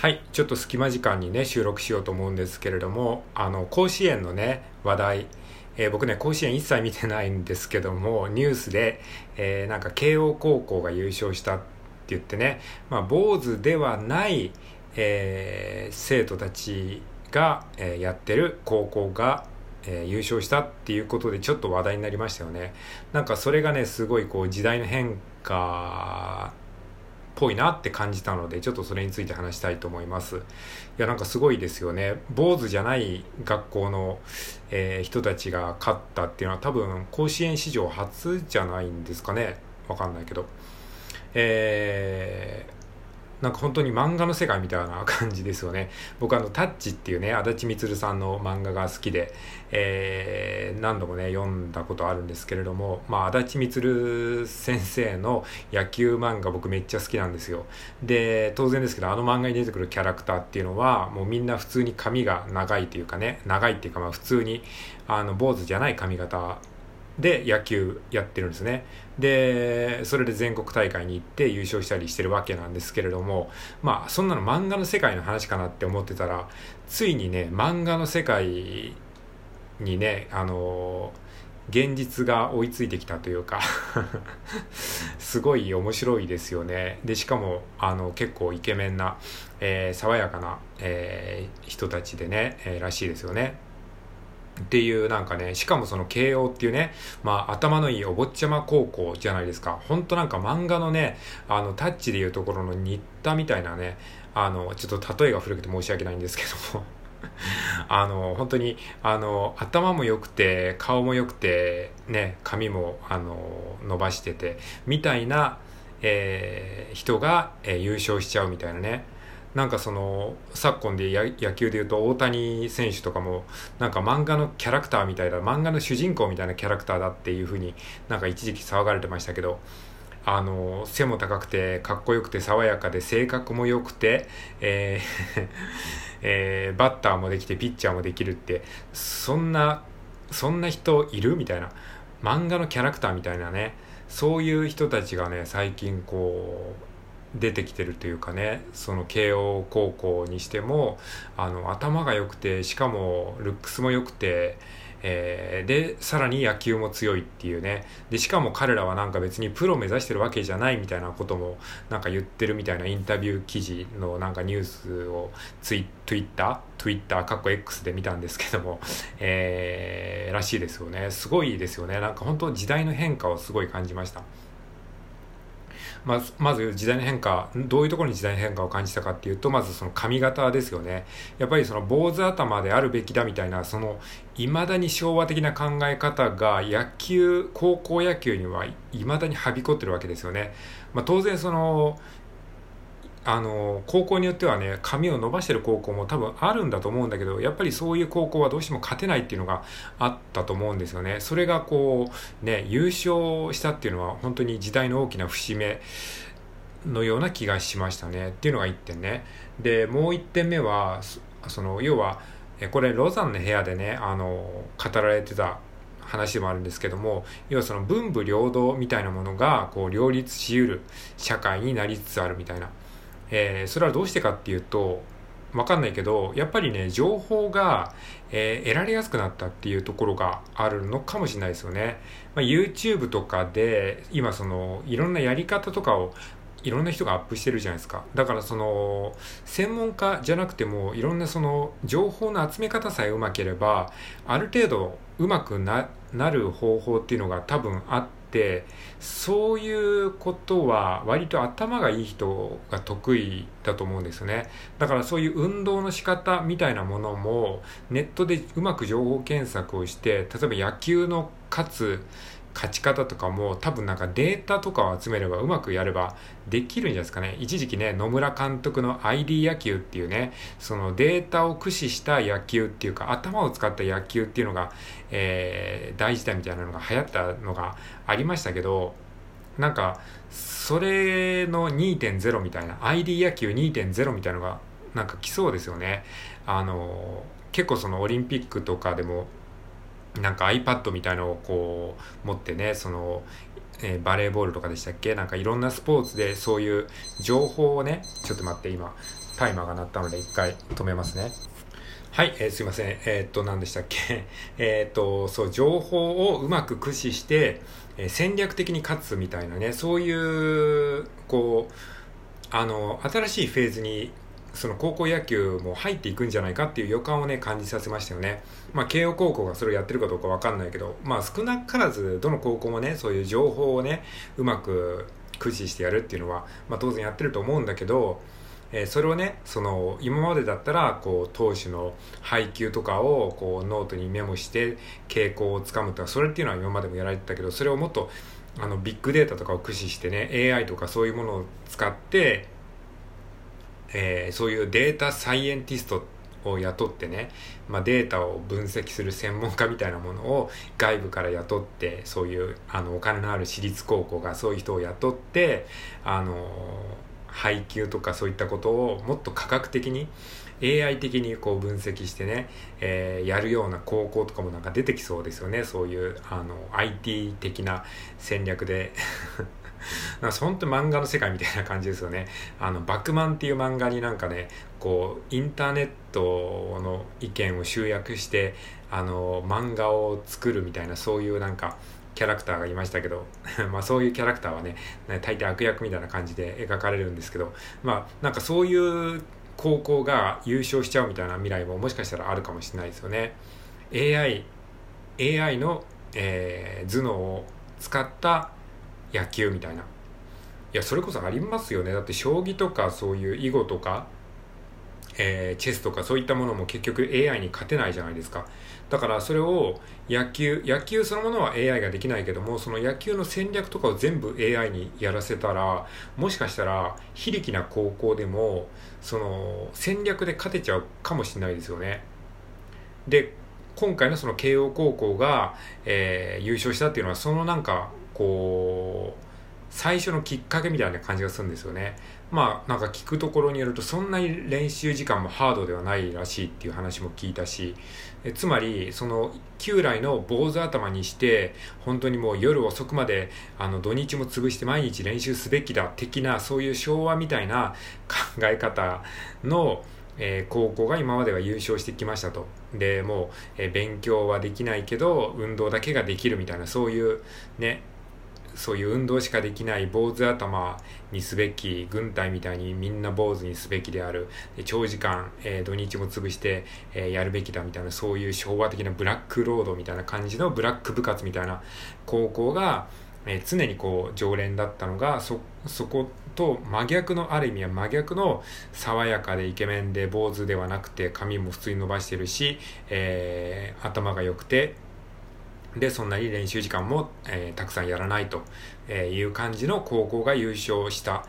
はい、ちょっと隙間時間にね、収録しようと思うんですけれども、あの、甲子園のね、話題、えー僕ね、甲子園一切見てないんですけども、ニュースで、えーなんか慶応高校が優勝したって言ってね、まあ、坊主ではない、えー生徒たちが、えやってる高校が、えー優勝したっていうことでちょっと話題になりましたよね。なんかそれがね、すごいこう時代の変化ぽいなって感じたのでちょっとそれについて話したいと思います。いやなんかすごいですよね。坊主じゃない学校の、えー人たちが勝ったっていうのは多分甲子園史上初じゃないんですかね。わかんないけど。えーなんか本当に漫画の世界みたいな感じですよね。僕あの、タッチっていうね、足立みつるさんの漫画が好きで、えー何度もね、読んだことあるんですけれども、まあ、足立みつる先生の野球漫画僕めっちゃ好きなんですよ。で、当然ですけど、あの漫画に出てくるキャラクターっていうのは、もうみんな普通に髪が長いというかね、長いっていうかまあ普通に、あの、坊主じゃない髪型で野球やってるんですね。でそれで全国大会に行って優勝したりしてるわけなんですけれどもまあそんなの漫画の世界の話かなって思ってたらついにね漫画の世界にねあの現実が追いついてきたというか すごい面白いですよね。でしかもあの結構イケメンな、えー爽やかな、えー人たちでね、えーらしいですよね。っていうなんかねしかもその慶応っていうねまあ頭のいいお坊ちゃま高校じゃないですか。ほんとなんか漫画のねあのタッチでいうところの新田みたいなねあのちょっと例えが古くて申し訳ないんですけども。あの本当にあの頭も良くて顔も良くてね髪もあの伸ばしててみたいな、えー人が、えー優勝しちゃうみたいなね。なんかその昨今で野球でいうと大谷選手とかもなんか漫画のキャラクターみたいだ漫画の主人公みたいなキャラクターだっていうふうになんか一時期騒がれてましたけどあの背も高くてかっこよくて爽やかで性格も良くて、えー えーバッターもできてピッチャーもできるってそんなそんな人いるみたいな漫画のキャラクターみたいなねそういう人たちがね最近こう出てきてるというかねその慶応高校にしてもあの頭が良くてしかもルックスも良くて、えーでさらに野球も強いっていうね。でしかも彼らはなんか別にプロ目指してるわけじゃないみたいなこともなんか言ってるみたいなインタビュー記事のなんかニュースをツイ Twitter Twitter かっこ X で見たんですけども、えーらしいですよね。すごいですよね。なんか本当時代の変化をすごい感じました。まずまず時代の変化どういうところに時代の変化を感じたかっていうとまずその髪型ですよね。やっぱりその坊主頭であるべきだみたいなそのいまだに昭和的な考え方が野球高校野球にはいまだにはびこってるわけですよね、まあ、当然そのあの高校によってはね髪を伸ばしてる高校も多分あるんだと思うんだけどやっぱりそういう高校はどうしても勝てないっていうのがあったと思うんですよね。それがこうね優勝したっていうのは本当に時代の大きな節目のような気がしましたね。っていうのが1点ね。でもう1点目はその要はこれロザンの部屋でねあの語られてた話でもあるんですけども要はその文武両道みたいなものがこう両立しうる社会になりつつあるみたいな。えーそれはどうしてかっていうとわかんないけどやっぱりね情報が、えー得られやすくなったっていうところがあるのかもしれないですよね、まあ、YouTube とかで今そのいろんなやり方とかをいろんな人がアップしてるじゃないですか。だからその専門家じゃなくてもいろんなその情報の集め方さえうまければある程度うまくななる方法っていうのが多分あってそういうことは割と頭がいい人が得意だと思うんですよね。だからそういう運動の仕方みたいなものもネットでうまく情報検索をして例えば野球の勝つ勝ち方とかも多分なんかデータとかを集めればうまくやればできるんじゃないですかね。一時期ね野村監督の ID 野球っていうねそのデータを駆使した野球っていうか頭を使った野球っていうのが、えー大事だみたいなのが流行ったのがありましたけどなんかそれの2.0みたいな ID 野球2.0みたいなのがなんか来そうですよね。あの結構そのオリンピックとかでもなんか iPad みたいのをこう持ってねその、えーバレーボールとかでしたっけ？なんかいろんなスポーツでそういう情報をねちょっと待って今タイマーが鳴ったので一回止めますね。はい、えー、すいません。えー、っと、何でしたっけ？えっと、そう、情報をうまく駆使して、えー、戦略的に勝つみたいなね、そういう、こう、あの、新しいフェーズにその高校野球も入っていくんじゃないかっていう予感をね、感じさせましたよね。まあ、慶応高校がそれをやってるかどうかわかんないけど、まあ、少なからず、どの高校もね、そういう情報をね、うまく駆使してやるっていうのは、まあ、当然やってると思うんだけど、えー、それをねその今までだったらこう投手の配球とかをこうノートにメモして傾向をつかむとかそれっていうのは今までもやられてたけどそれをもっとあのビッグデータとかを駆使してね AI とかそういうものを使ってえー、そういうデータサイエンティストを雇ってね、まあ、データを分析する専門家みたいなものを外部から雇ってそういうあのお金のある私立高校がそういう人を雇ってあの配給とかそういったことをもっと科学的に AI 的にこう分析してね、えー、やるような高校とかもなんか出てきそうですよね。そういうあの IT 的な戦略で。なんか本当漫画の世界みたいな感じですよね。あの、バクマンっていう漫画になんかね、こう、インターネットの意見を集約して、あの、漫画を作るみたいな、そういうなんか、キャラクターがいましたけど まあそういうキャラクターはね、大抵悪役みたいな感じで描かれるんですけど、まあなんかそういう高校が優勝しちゃうみたいな未来ももしかしたらあるかもしれないですよね。AI、AI の、えー、頭脳を使った野球みたいな。いやそれこそありますよね。だって将棋とかそういう囲碁とか、えー、チェスとかそういったものも結局 AI に勝てないじゃないですか。だからそれを野球野球そのものは AI ができないけどもその野球の戦略とかを全部 AI にやらせたらもしかしたら非力な高校でもその戦略で勝てちゃうかもしれないですよね。で今回のその慶応高校が、えー、優勝したっていうのはそのなんかこう最初のきっかけみたいな感じがするんですよねまあなんか聞くところによるとそんなに練習時間もハードではないらしいっていう話も聞いたしえつまりその旧来の坊主頭にして本当にもう夜遅くまであの土日も潰して毎日練習すべきだ的なそういう昭和みたいな考え方のえ、高校が今までは優勝してきましたと。で、もう、え、勉強はできないけど、運動だけができるみたいな、そういうね、そういう運動しかできない坊主頭にすべき軍隊みたいにみんな坊主にすべきである。で長時間、えー、土日も潰して、えー、やるべきだみたいなそういう昭和的なブラックロードみたいな感じのブラック部活みたいな高校が、えー、常にこう常連だったのがそそこと真逆のある意味は真逆の爽やかでイケメンで坊主ではなくて髪も普通に伸ばしてるし、え、頭が良くてでそんなに練習時間も、えー、たくさんやらないという感じの高校が優勝した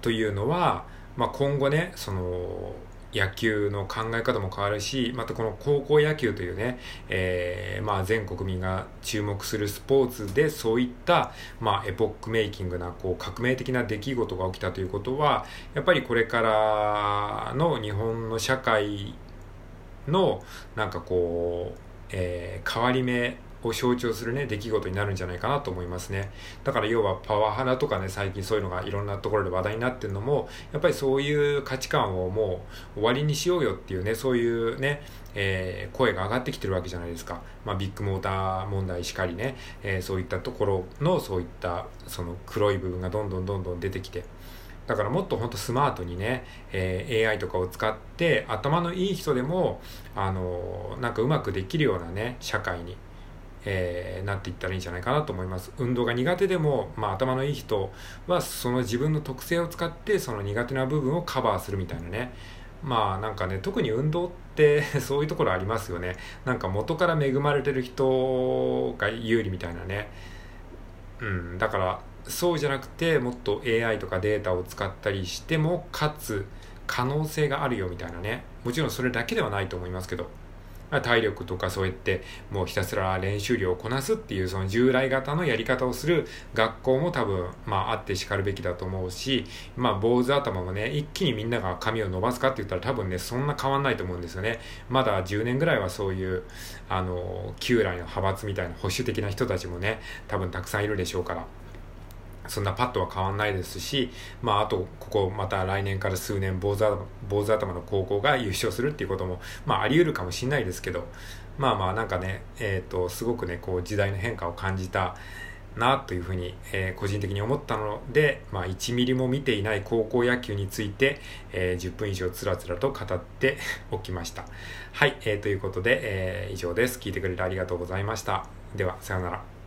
というのは、まあ、今後ねその野球の考え方も変わるしまたこの高校野球というね、えー、まあ、全国民が注目するスポーツでそういった、まあ、エポックメイキングなこう革命的な出来事が起きたということはやっぱりこれからの日本の社会のなんかこう、えー、変わり目を象徴するね、出来事になるんじゃないかなと思いますね。だから要はパワハラとかね、最近そういうのがいろんなところで話題になってるのも、やっぱりそういう価値観をもう終わりにしようよっていうね、そういうね、えー、声が上がってきてるわけじゃないですか。まあ、ビッグモーター問題しかりね、えー、そういったところのそういったその黒い部分がどんどんどんどん出てきて、だからもっとほんとスマートにね、えー、AI とかを使って頭のいい人でも、あの、なんかうまくできるようなね、社会にえー、なっていったらいいんじゃないかなと思います。運動が苦手でも、まあ、頭のいい人はその自分の特性を使ってその苦手な部分をカバーするみたいなね。まあなんかね特に運動って そういうところありますよね。なんか元から恵まれてる人が有利みたいなね。うんだからそうじゃなくてもっと AI とかデータを使ったりしてもかつ可能性があるよみたいなね。もちろんそれだけではないと思いますけど。体力とかそうやってもうひたすら練習量をこなすっていうその従来型のやり方をする学校も多分まああってしかるべきだと思うしまあ坊主頭もね一気にみんなが髪を伸ばすかって言ったら多分ねそんな変わんないと思うんですよね。まだ10年ぐらいはそういうあの旧来の派閥みたいな保守的な人たちもね多分たくさんいるでしょうから。そんなパッとは変わんないですし、まあ、あとここまた来年から数年坊主坊主頭の高校が優勝するっていうことも、まあ、あり得るかもしれないですけどまあまあなんかね、えーと、すごくねこう時代の変化を感じたなというふうに、えー、個人的に思ったので、まあ、1ミリも見ていない高校野球について、えー、10分以上つらつらと語って おきました。はい、えー、ということで、えー、以上です。聞いてくれてありがとうございました。では、さようなら。